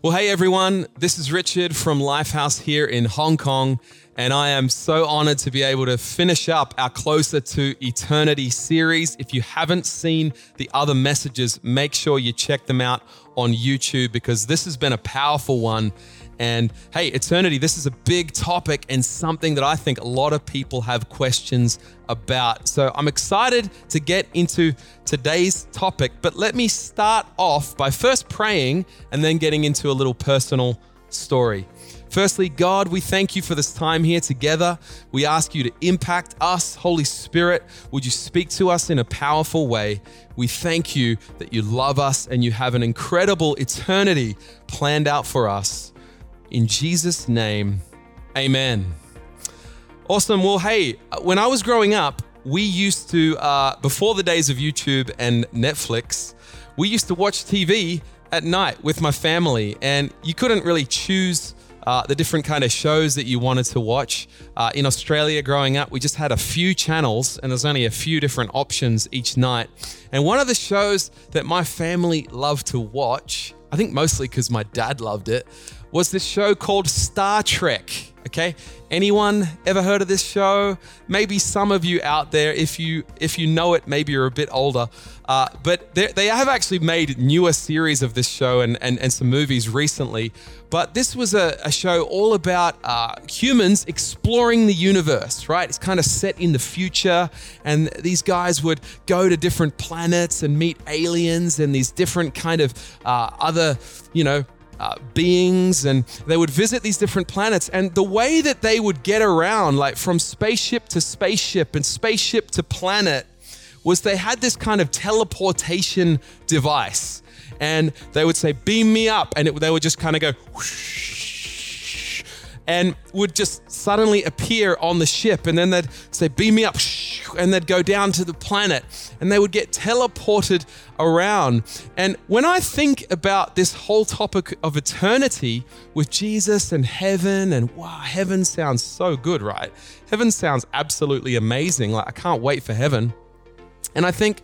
Well, hey everyone, this is Richard from Lifehouse here in Hong Kong, and I am so honored to be able to finish up our Closer to Eternity series. If you haven't seen the other messages, make sure you check them out on YouTube because this has been a powerful one. And hey, eternity, this is a big topic and something that I think a lot of people have questions about. So I'm excited to get into today's topic, but let me start off by first praying and then getting into a little personal story. Firstly, God, we thank you for this time here together. We ask you to impact us. Holy Spirit, would you speak to us in a powerful way? We thank you that you love us and you have an incredible eternity planned out for us. In Jesus' name, amen. Awesome. Well, hey, when I was growing up, we used to, uh, before the days of YouTube and Netflix, we used to watch TV at night with my family, and you couldn't really choose. Uh, the different kind of shows that you wanted to watch. Uh, in Australia, growing up, we just had a few channels and there's only a few different options each night. And one of the shows that my family loved to watch, I think mostly because my dad loved it, was this show called Star Trek. Okay, anyone ever heard of this show? Maybe some of you out there, if you if you know it, maybe you're a bit older. Uh, but they have actually made newer series of this show and, and, and some movies recently. But this was a, a show all about uh, humans exploring the universe, right? It's kind of set in the future, and these guys would go to different planets and meet aliens and these different kind of uh, other, you know, uh, beings and they would visit these different planets. And the way that they would get around, like from spaceship to spaceship and spaceship to planet, was they had this kind of teleportation device. And they would say, Beam me up. And it, they would just kind of go, whoosh, and would just suddenly appear on the ship. And then they'd say, Beam me up. And they'd go down to the planet and they would get teleported around. And when I think about this whole topic of eternity with Jesus and heaven, and wow, heaven sounds so good, right? Heaven sounds absolutely amazing. Like, I can't wait for heaven. And I think,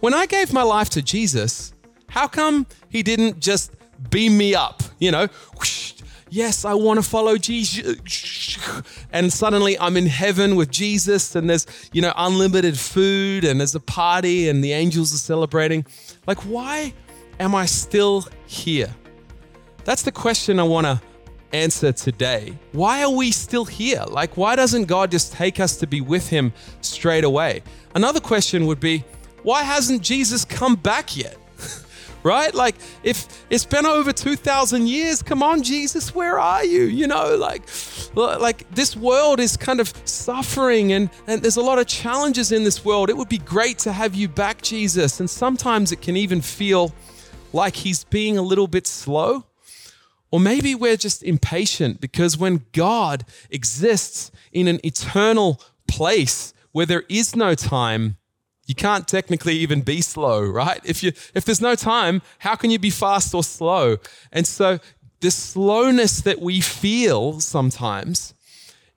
when I gave my life to Jesus, how come he didn't just beam me up, you know, whoosh, yes, I want to follow Jesus. And suddenly I'm in heaven with Jesus and there's, you know, unlimited food and there's a party and the angels are celebrating. Like, why am I still here? That's the question I want to answer today. Why are we still here? Like, why doesn't God just take us to be with Him straight away? Another question would be, why hasn't Jesus come back yet? Right? Like, if it's been over 2,000 years, come on, Jesus, where are you? You know, like, like this world is kind of suffering and, and there's a lot of challenges in this world. It would be great to have you back, Jesus. And sometimes it can even feel like he's being a little bit slow. Or maybe we're just impatient because when God exists in an eternal place where there is no time, you can't technically even be slow, right? If you if there's no time, how can you be fast or slow? And so the slowness that we feel sometimes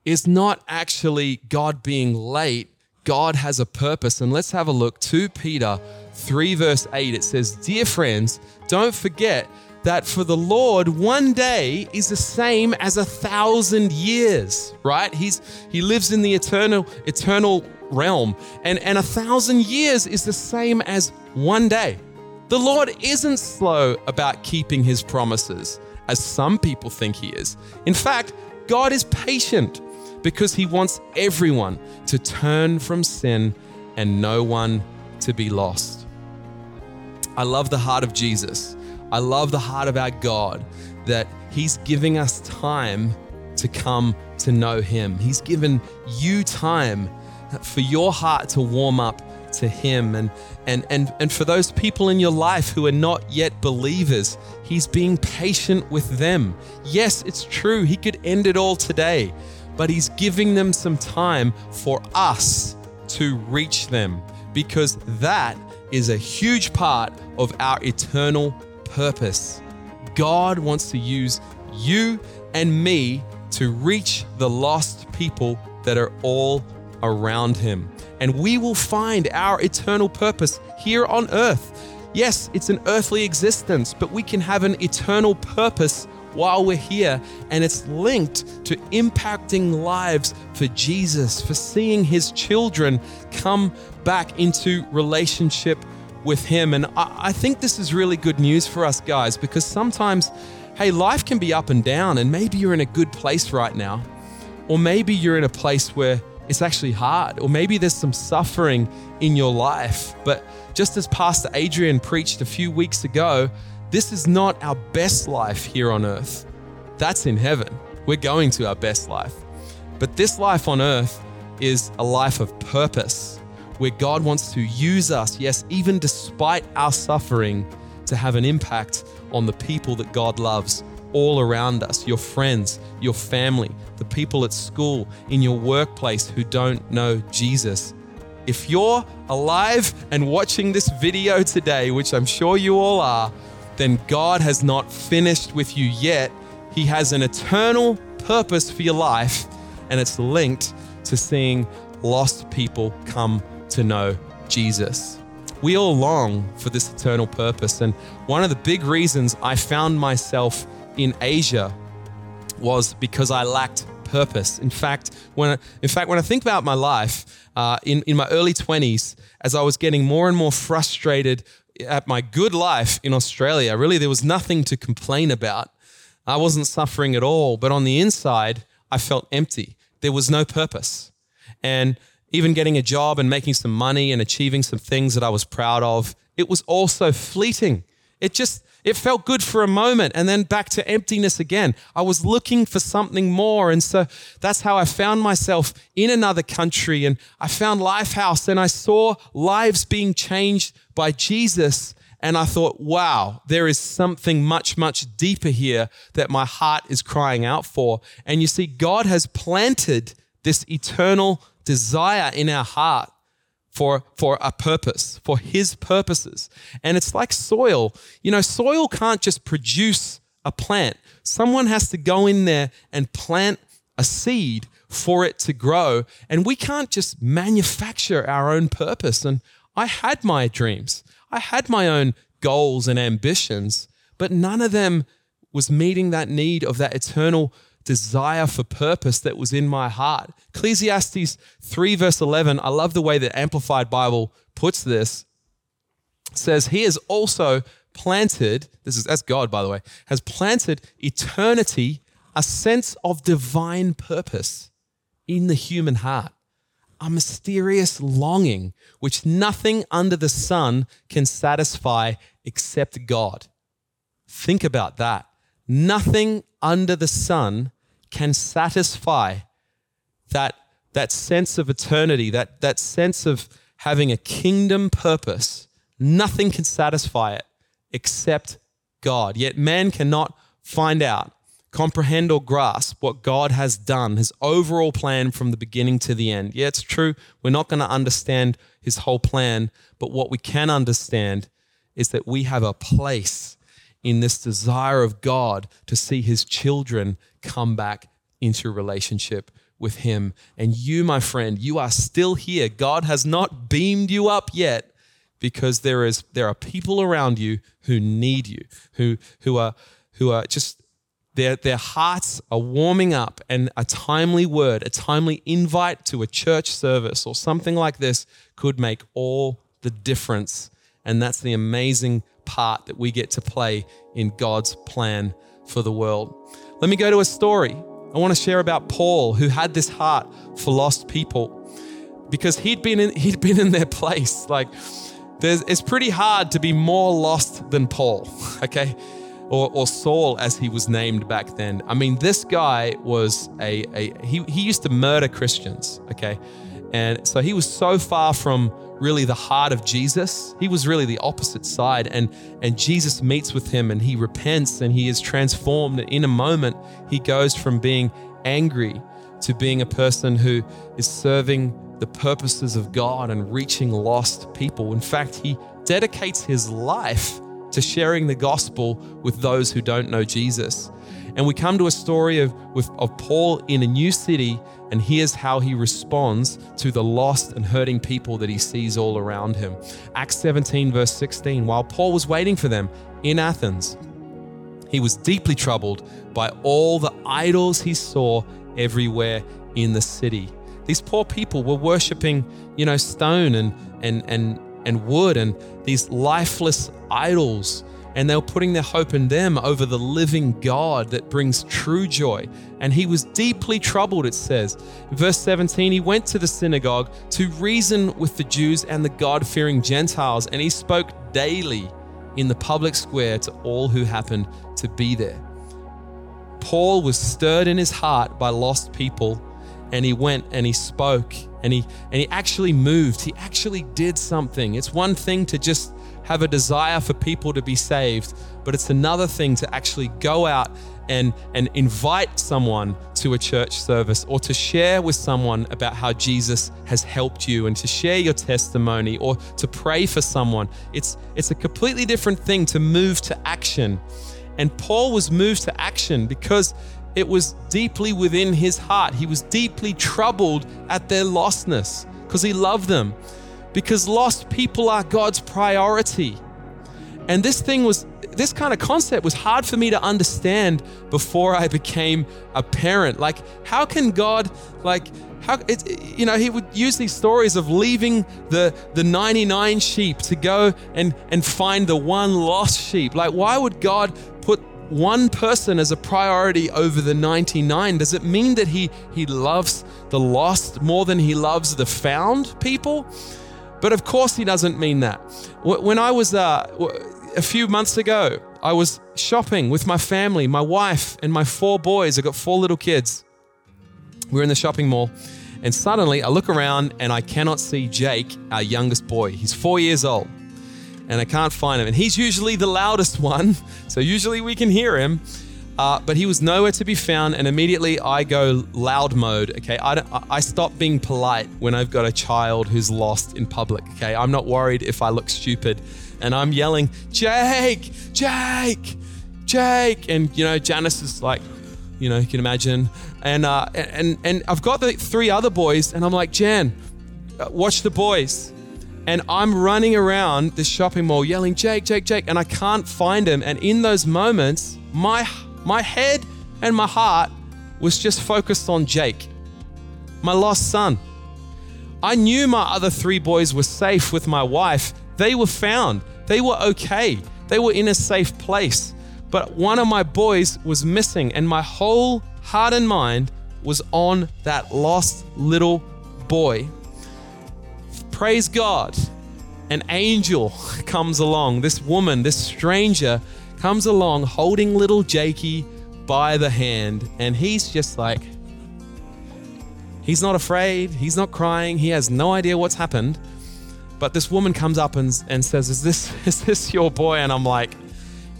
is not actually God being late. God has a purpose. And let's have a look. 2 Peter 3, verse 8, it says, Dear friends, don't forget that for the Lord, one day is the same as a thousand years, right? He's he lives in the eternal, eternal realm. And, and a thousand years is the same as one day. The Lord isn't slow about keeping his promises, as some people think he is. In fact, God is patient because he wants everyone to turn from sin and no one to be lost. I love the heart of Jesus. I love the heart of our God that he's giving us time to come to know him. He's given you time for your heart to warm up to him and and and and for those people in your life who are not yet believers he's being patient with them yes it's true he could end it all today but he's giving them some time for us to reach them because that is a huge part of our eternal purpose god wants to use you and me to reach the lost people that are all around him. And we will find our eternal purpose here on earth. yes, it's an earthly existence, but we can have an eternal purpose while we're here. And it's linked to impacting lives for Jesus, for seeing his children come back into relationship with him. And I, I think this is really good news for us guys because sometimes, hey, life can be up and down, and maybe you're in a good place right now, or maybe you're in a place where it's actually hard, or maybe there's some suffering in your life. But just as Pastor Adrian preached a few weeks ago, this is not our best life here on earth. That's in heaven. We're going to our best life. But this life on earth is a life of purpose where God wants to use us, yes, even despite our suffering, to have an impact on the people that God loves all around us your friends, your family, the people at school, in your workplace who don't know Jesus. If you're alive and watching this video today, which I'm sure you all are, then God has not finished with you yet. He has an eternal purpose for your life, and it's linked to seeing lost people come to know Jesus. We all long for this eternal purpose. And one of the big reasons I found myself in Asia was because I lacked purpose. In fact, when I, in fact when I think about my life uh, in in my early twenties, as I was getting more and more frustrated at my good life in Australia, really there was nothing to complain about. I wasn't suffering at all, but on the inside, I felt empty. There was no purpose. And even getting a job and making some money and achieving some things that I was proud of, it was also fleeting. It just it felt good for a moment and then back to emptiness again. I was looking for something more. And so that's how I found myself in another country. And I found Lifehouse and I saw lives being changed by Jesus. And I thought, wow, there is something much, much deeper here that my heart is crying out for. And you see, God has planted this eternal desire in our heart for, for a purpose, for his purposes. And it's like soil. You know, soil can't just produce a plant. Someone has to go in there and plant a seed for it to grow. And we can't just manufacture our own purpose. And I had my dreams, I had my own goals and ambitions, but none of them was meeting that need of that eternal desire for purpose that was in my heart. Ecclesiastes 3, verse 11, I love the way the Amplified Bible puts this, says, He has also planted, this is that's God, by the way, has planted eternity, a sense of divine purpose in the human heart. A mysterious longing which nothing under the sun can satisfy except God. Think about that. Nothing under the sun can satisfy that, that sense of eternity, that, that sense of having a kingdom purpose. Nothing can satisfy it except God. Yet man cannot find out, comprehend, or grasp what God has done, his overall plan from the beginning to the end. Yeah, it's true, we're not going to understand his whole plan, but what we can understand is that we have a place in this desire of God to see his children come back into relationship with him. And you, my friend, you are still here. God has not beamed you up yet because there is there are people around you who need you, who who are who are just their, their hearts are warming up, and a timely word, a timely invite to a church service or something like this could make all the difference. And that's the amazing part that we get to play in God's plan for the world. Let me go to a story. I want to share about Paul, who had this heart for lost people because he'd been in, he'd been in their place. Like, it's pretty hard to be more lost than Paul, okay? Or, or, Saul, as he was named back then. I mean, this guy was a, a he, he used to murder Christians, okay? And so he was so far from really the heart of Jesus. He was really the opposite side. And, and Jesus meets with him and he repents and he is transformed. In a moment, he goes from being angry to being a person who is serving the purposes of God and reaching lost people. In fact, he dedicates his life to sharing the gospel with those who don't know Jesus. And we come to a story of, of Paul in a new city And here's how he responds to the lost and hurting people that he sees all around him. Acts 17, verse 16. While Paul was waiting for them in Athens, he was deeply troubled by all the idols he saw everywhere in the city. These poor people were worshiping, you know, stone and and and and wood and these lifeless idols and they were putting their hope in them over the living God that brings true joy. And he was deeply troubled, it says. In verse 17, he went to the synagogue to reason with the Jews and the God fearing Gentiles, and he spoke daily in the public square to all who happened to be there. Paul was stirred in his heart by lost people, and he went and he spoke and he and he actually moved. He actually did something. It's one thing to just have a desire for people to be saved, but it's another thing to actually go out and, and invite someone to a church service or to share with someone about how Jesus has helped you and to share your testimony or to pray for someone. It's, it's a completely different thing to move to action. And Paul was moved to action because it was deeply within his heart. He was deeply troubled at their lostness because he loved them because lost people are God's priority. And this thing was, this kind of concept was hard for me to understand before I became a parent. Like, how can God, like, how it, you know, he would use these stories of leaving the the 99 sheep to go and and find the one lost sheep. Like, why would God put one person as a priority over the 99? Does it mean that he he loves the lost more than he loves the found people? But of course, he doesn't mean that. When I was uh, a few months ago, I was shopping with my family, my wife, and my four boys. I've got four little kids. We are in the shopping mall, and suddenly I look around and I cannot see Jake, our youngest boy. He's four years old, and I can't find him. And he's usually the loudest one, so usually we can hear him. Uh, but he was nowhere to be found, and immediately I go loud mode. Okay, I, I stop being polite when I've got a child who's lost in public. Okay, I'm not worried if I look stupid, and I'm yelling, Jake, Jake, Jake, and you know Janice is like, you know, you can imagine, and uh, and and I've got the three other boys, and I'm like, Jan, uh, watch the boys. And I'm running around the shopping mall yelling, Jake, Jake, Jake, and I can't find him. And in those moments, my my head and my heart was just focused on Jake, my lost son. I knew my other three boys were safe with my wife. They were found, they were okay, they were in a safe place. But one of my boys was missing, and my whole heart and mind was on that lost little boy. Praise God, an angel comes along. This woman, this stranger, comes along holding little Jakey by the hand, and he's just like, he's not afraid, he's not crying, he has no idea what's happened. But this woman comes up and, and says, Is this, is this your boy? And I'm like,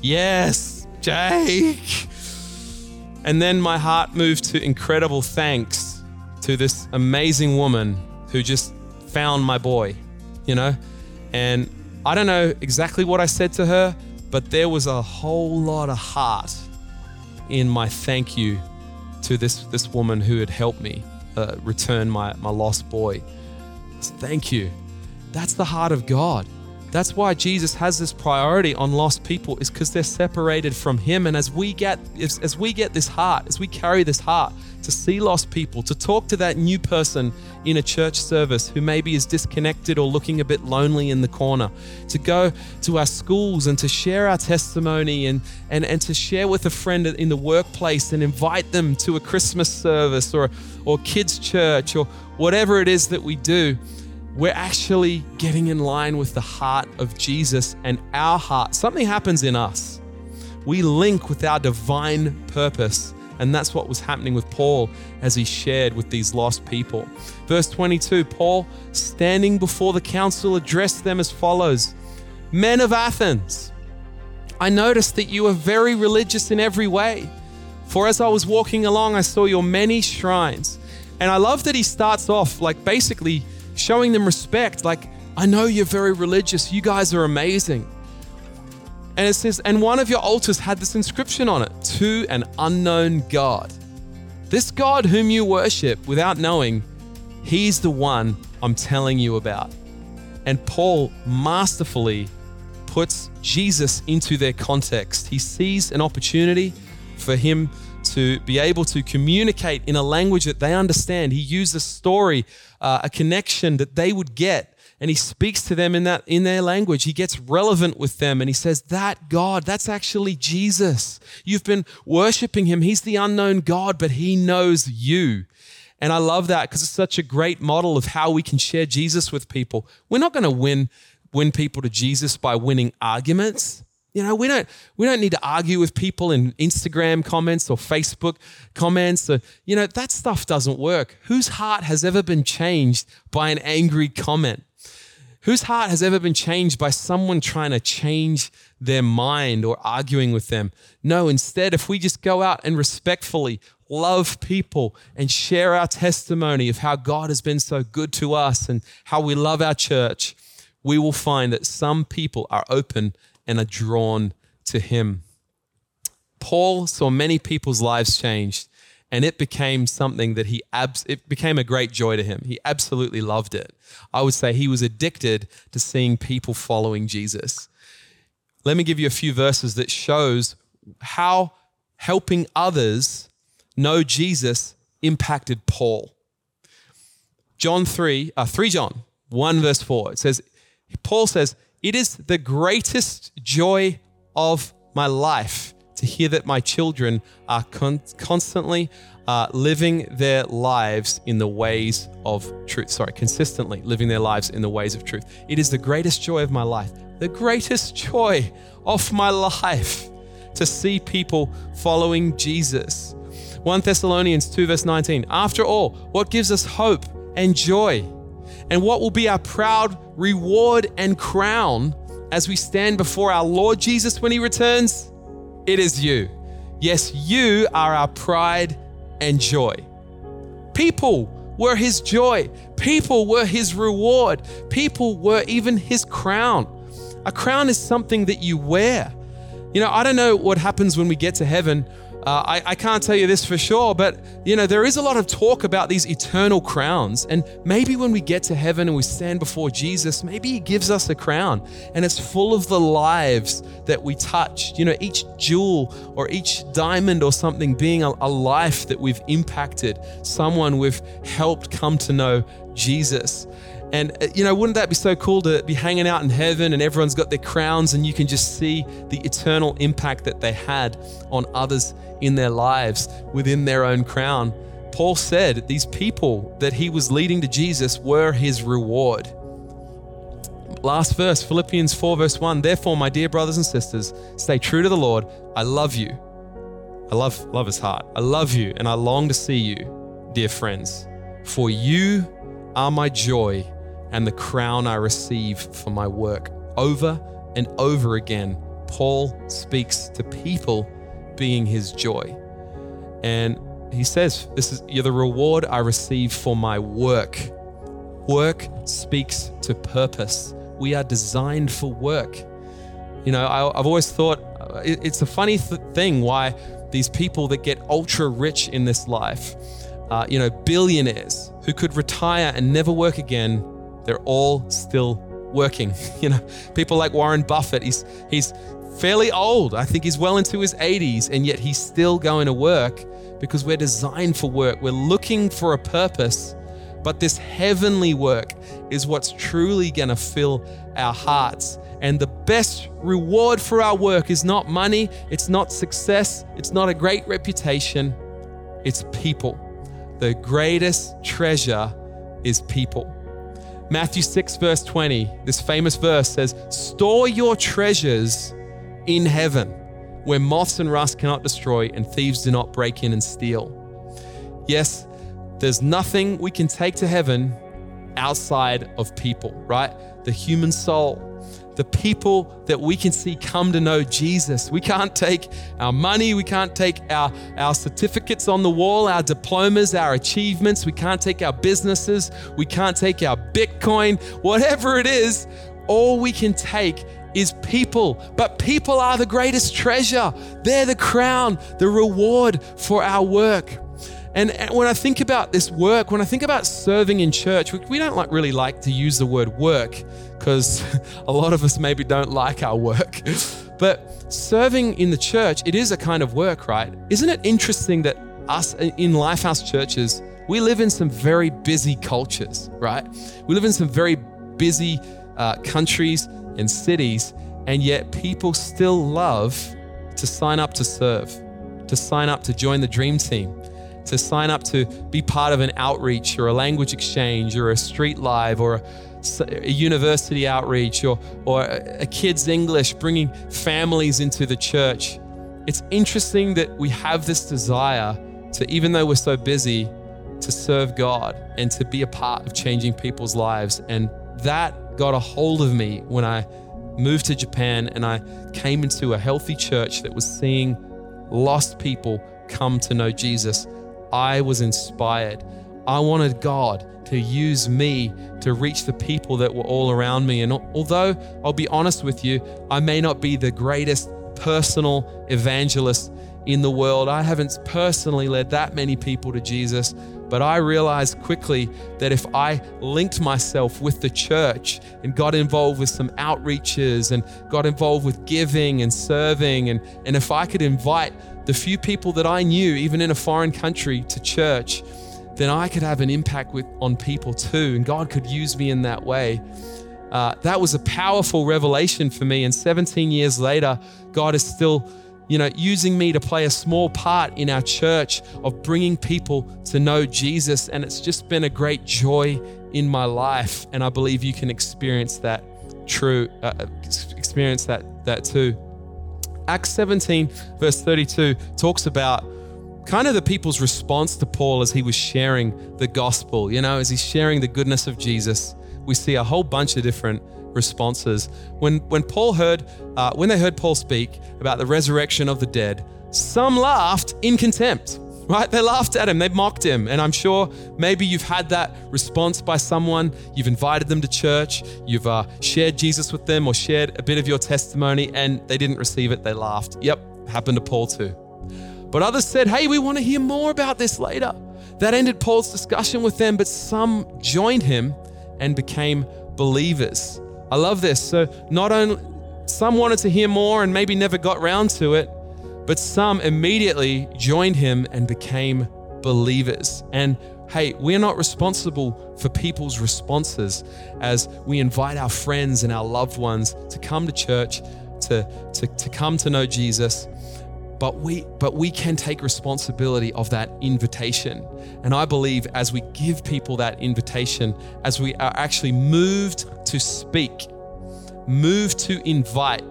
Yes, Jake. And then my heart moved to incredible thanks to this amazing woman who just found my boy, you know? And I don't know exactly what I said to her, but there was a whole lot of heart in my thank you to this, this woman who had helped me uh, return my, my lost boy. Thank you. That's the heart of God. That's why Jesus has this priority on lost people is because they're separated from him. And as we get as, as we get this heart, as we carry this heart to see lost people, to talk to that new person in a church service who maybe is disconnected or looking a bit lonely in the corner, to go to our schools and to share our testimony and, and, and to share with a friend in the workplace and invite them to a Christmas service or, or kids' church or whatever it is that we do we're actually getting in line with the heart of Jesus and our heart. Something happens in us. We link with our divine purpose. And that's what was happening with Paul as he shared with these lost people. Verse 22 Paul, standing before the council, addressed them as follows Men of Athens, I noticed that you are very religious in every way. For as I was walking along, I saw your many shrines. And I love that he starts off like basically showing them respect. Like, I know you're very religious. You guys are amazing. And it says, and one of your altars had this inscription on it to an unknown God. This God whom you worship without knowing, he's the one I'm telling you about. And Paul masterfully puts Jesus into their context. He sees an opportunity for him to be able to communicate in a language that they understand. He used a story, uh, a connection that they would get, and he speaks to them in that in their language. He gets relevant with them, and he says, "That God, that's actually Jesus. You've been worshiping him. He's the unknown God, but he knows you." And I love that because it's such a great model of how we can share Jesus with people. We're not going to win win people to Jesus by winning arguments. You know, we don't we don't need to argue with people in Instagram comments or Facebook comments. Or, you know, that stuff doesn't work. Whose heart has ever been changed by an angry comment? Whose heart has ever been changed by someone trying to change their mind or arguing with them? No, instead, if we just go out and respectfully love people and share our testimony of how God has been so good to us and how we love our church, we will find that some people are open and are drawn to him. Paul saw many people's lives changed and it became something that he abs- it became a great joy to him. He absolutely loved it. I would say he was addicted to seeing people following Jesus. Let me give you a few verses that shows how helping others know Jesus impacted Paul. John 3, uh, 3 John 1 verse 4. It says Paul says, it is the greatest joy of my life to hear that my children are con- constantly uh, living their lives in the ways of truth. Sorry, consistently living their lives in the ways of truth. It is the greatest joy of my life, the greatest joy of my life to see people following Jesus. 1 Thessalonians 2, verse 19. After all, what gives us hope and joy? And what will be our proud reward and crown as we stand before our Lord Jesus when he returns? It is you. Yes, you are our pride and joy. People were his joy, people were his reward, people were even his crown. A crown is something that you wear. You know, I don't know what happens when we get to heaven uh, I, I can't tell you this for sure, but you know, there is a lot of talk about these eternal crowns. And maybe when we get to heaven and we stand before Jesus, maybe He gives us a crown and it's full of the lives that we touched. You know, each jewel or each diamond or something being a, a life that we've impacted, someone we've helped come to know Jesus. And, uh, you know, wouldn't that be so cool to be hanging out in heaven and everyone's got their crowns and you can just see the eternal impact that they had on others in their lives within their own crown? Paul said these people that he was leading to Jesus were his reward. Last verse, Philippians 4, verse 1. Therefore, my dear brothers and sisters, stay true to the Lord. I love you. I love, love his heart. I love you and I long to see you, dear friends. For you are my joy and the crown I receive for my work. Over and over again, Paul speaks to people being his joy. And he says, This is you're the reward I receive for my work. Work speaks to purpose. We are designed for work. You know, I, have always thought uh, it's a funny th- thing why these people that get ultra rich in this life, uh, you know, billionaires who could retire and never work again, they're all still working. You know, people like Warren Buffett, he's he's fairly old. I think he's well into his 80s, and yet he's still going to work because we're designed for work. We're looking for a purpose, but this heavenly work is what's truly going to fill our hearts. And the best reward for our work is not money, it's not success, it's not a great reputation, it's people. The greatest treasure is people. Matthew 6, verse 20, this famous verse says, Store your treasures in heaven where moths and rust cannot destroy and thieves do not break in and steal. Yes, there's nothing we can take to heaven outside of people, right? The human soul the people that we can see come to know Jesus. We can't take our money, we can't take our, our certificates on the wall, our diplomas, our achievements, we can't take our businesses, we can't take our Bitcoin, whatever it is, all we can take is people. But people are the greatest treasure, they're the crown, the reward for our work. And, when I think about this work, when I think about serving in church, we, we don't like really like to use the word work because a lot of us maybe don't like our work. But serving in the church, it is a kind of work, right? Isn't it interesting that us in Lifehouse churches, we live in some very busy cultures, right? We live in some very busy uh, countries and cities, and yet people still love to sign up to serve, to sign up to join the dream team, to sign up to be part of an outreach or a language exchange or a street live or a, a university outreach or, or a kids' English, bringing families into the church. It's interesting that we have this desire to, even though we're so busy, to serve God and to be a part of changing people's lives. And that got a hold of me when I moved to Japan and I came into a healthy church that was seeing lost people come to know Jesus. I was inspired. I wanted God to use me to reach the people that were all around me. And although I'll be honest with you, I may not be the greatest personal evangelist in the world, I haven't personally led that many people to Jesus. But I realized quickly that if I linked myself with the church and got involved with some outreaches and got involved with giving and serving, and, and if I could invite the few people that I knew, even in a foreign country, to church, then I could have an impact with, on people too. And God could use me in that way. Uh, that was a powerful revelation for me. And 17 years later, God is still you know, using me to play a small part in our church of bringing people to know Jesus. And it's just been a great joy in my life. And I believe you can experience that true, uh, experience that, that too. Acts 17, verse 32, talks about kind of the people's response to Paul as he was sharing the gospel, you know, as he's sharing the goodness of Jesus. We see a whole bunch of different responses. When, when Paul heard, uh, when they heard Paul speak about the resurrection of the dead, some laughed in contempt, right? They laughed at him, they mocked him. And I'm sure maybe you've had that response by someone. You've invited them to church, you've uh, shared Jesus with them or shared a bit of your testimony, and they didn't receive it. They laughed. Yep, happened to Paul too. But others said, hey, we want to hear more about this later. That ended Paul's discussion with them, but some joined him and became believers. I love this. So, not only some wanted to hear more and maybe never got round to it, but some immediately joined him and became believers. And hey, we're not responsible for people's responses as we invite our friends and our loved ones to come to church, to, to, to come to know Jesus. But we, but we can take responsibility of that invitation. And I believe as we give people that invitation, as we are actually moved to speak, moved to invite,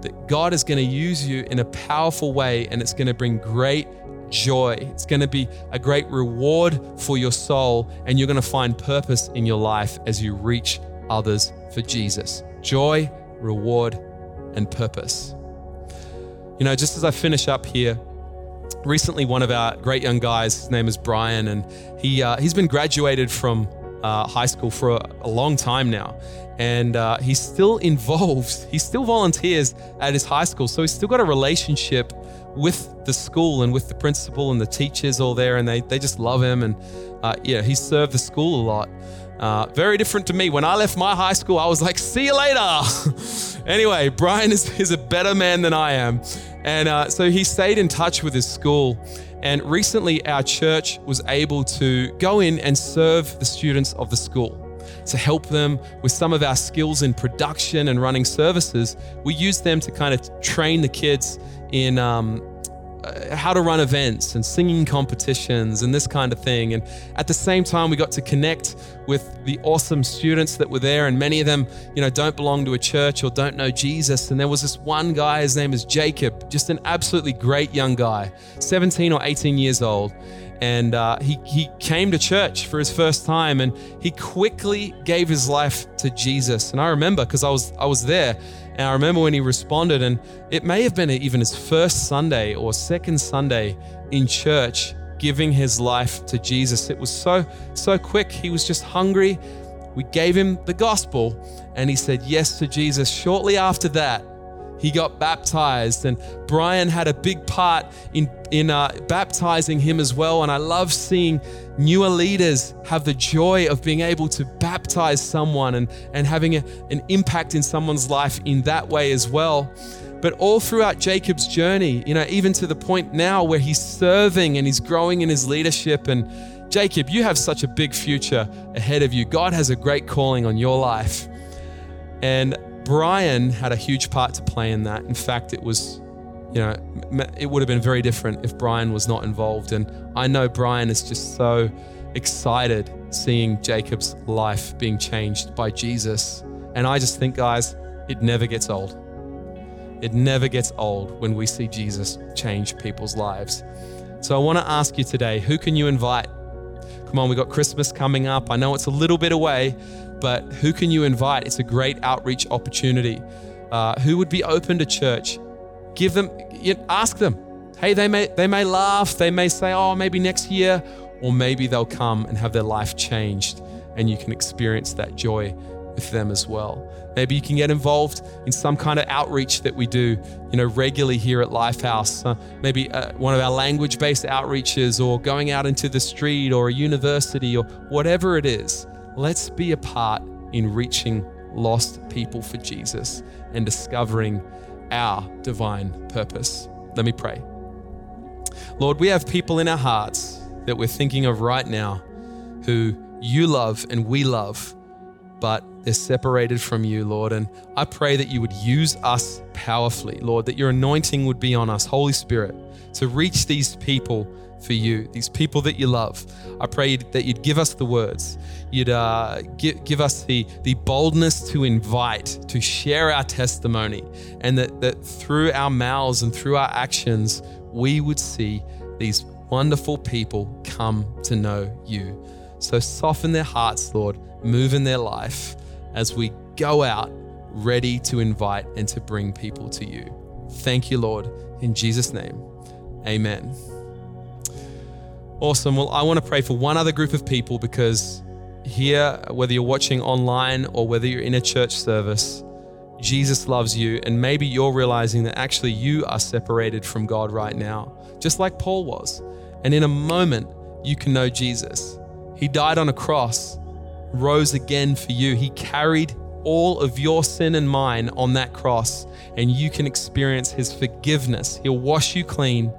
that God is going to use you in a powerful way and it's going to bring great joy. It's going to be a great reward for your soul, and you're going to find purpose in your life as you reach others for Jesus. Joy, reward, and purpose. You know, just as I finish up here, recently one of our great young guys, his name is Brian, and he uh, he's been graduated from uh, high school for a, a, long time now. And uh, he's still involved. He still volunteers at his high school. So he's still got a relationship with the school and with the principal and the teachers all there. And they, they just love him. And uh, yeah, he served the school a lot. Uh, very different to me. When I left my high school, I was like, see you later. anyway, Brian is, is a better man than I am. And uh, so he stayed in touch with his school. And recently, our church was able to go in and serve the students of the school to help them with some of our skills in production and running services. We use them to kind of train the kids in um, how to run events and singing competitions and this kind of thing. And at the same time, we got to connect with the awesome students that were there, and many of them, you know, don't belong to a church or don't know Jesus. And there was this one guy, his name is Jacob, just an absolutely great young guy, 17 or 18 years old. And uh, he, he came to church for his first time and he quickly gave his life to Jesus. And I remember because I was, I was there and I remember when he responded, and it may have been even his first Sunday or second Sunday in church, giving his life to Jesus. It was so, so quick. He was just hungry. We gave him the gospel, and he said yes to Jesus. Shortly after that, he got baptized, and Brian had a big part in, in uh, baptizing him as well. And I love seeing newer leaders have the joy of being able to baptize someone and, and having a, an impact in someone's life in that way as well. But all throughout Jacob's journey, you know, even to the point now where he's serving and he's growing in his leadership. And Jacob, you have such a big future ahead of you. God has a great calling on your life. And Brian had a huge part to play in that. In fact, it was, you know, it would have been very different if Brian was not involved. And I know Brian is just so excited seeing Jacob's life being changed by Jesus. And I just think, guys, it never gets old. It never gets old when we see Jesus change people's lives. So I want to ask you today who can you invite? Come on, we've got Christmas coming up. I know it's a little bit away, but who can you invite? It's a great outreach opportunity. Uh, who would be open to church? Give them, ask them. Hey, they may they may laugh. They may say, "Oh, maybe next year," or maybe they'll come and have their life changed, and you can experience that joy with them as well. Maybe you can get involved in some kind of outreach that we do, you know, regularly here at Lifehouse. Uh, maybe uh, one of our language-based outreaches, or going out into the street, or a university, or whatever it is. Let's be a part in reaching lost people for Jesus and discovering our divine purpose. Let me pray. Lord, we have people in our hearts that we're thinking of right now who you love and we love, but they're separated from you, Lord. And I pray that you would use us powerfully, Lord, that your anointing would be on us, Holy Spirit, to reach these people for you, these people that you love. I pray that you'd give us the words, you'd uh, give, give us the, the boldness to invite, to share our testimony, and that, that through our mouths and through our actions, we would see these wonderful people come to know you. So soften their hearts, Lord, move in their life as we go out ready to invite and to bring people to you. Thank you, Lord. In Jesus' name, amen. Awesome. Well, I want to pray for one other group of people because here, whether you're watching online or whether you're in a church service, Jesus loves you. And maybe you're realizing that actually you are separated from God right now, just like Paul was. And in a moment, you can know Jesus. He died on a cross, rose again for you. He carried all of your sin and mine on that cross, and you can experience His forgiveness. He'll wash you clean,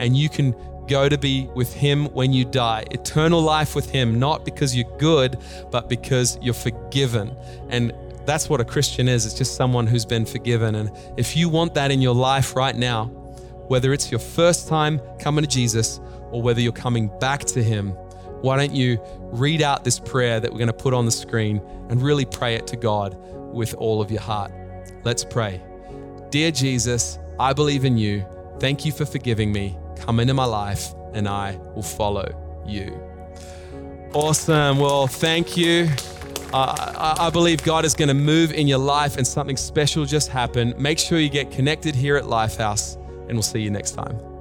and you can go to be with Him when you die. Eternal life with Him, not because you're good, but because you're forgiven. And that's what a Christian is it's just someone who's been forgiven. And if you want that in your life right now, whether it's your first time coming to Jesus or whether you're coming back to Him, why don't you read out this prayer that we're going to put on the screen and really pray it to God with all of your heart? Let's pray. Dear Jesus, I believe in you. Thank you for forgiving me come into my life and I will follow you. Awesome. Well, thank you. Uh, I believe God is going to move in your life and something special just happened. Make sure you get connected here at Lifehouse, and we'll see you next time.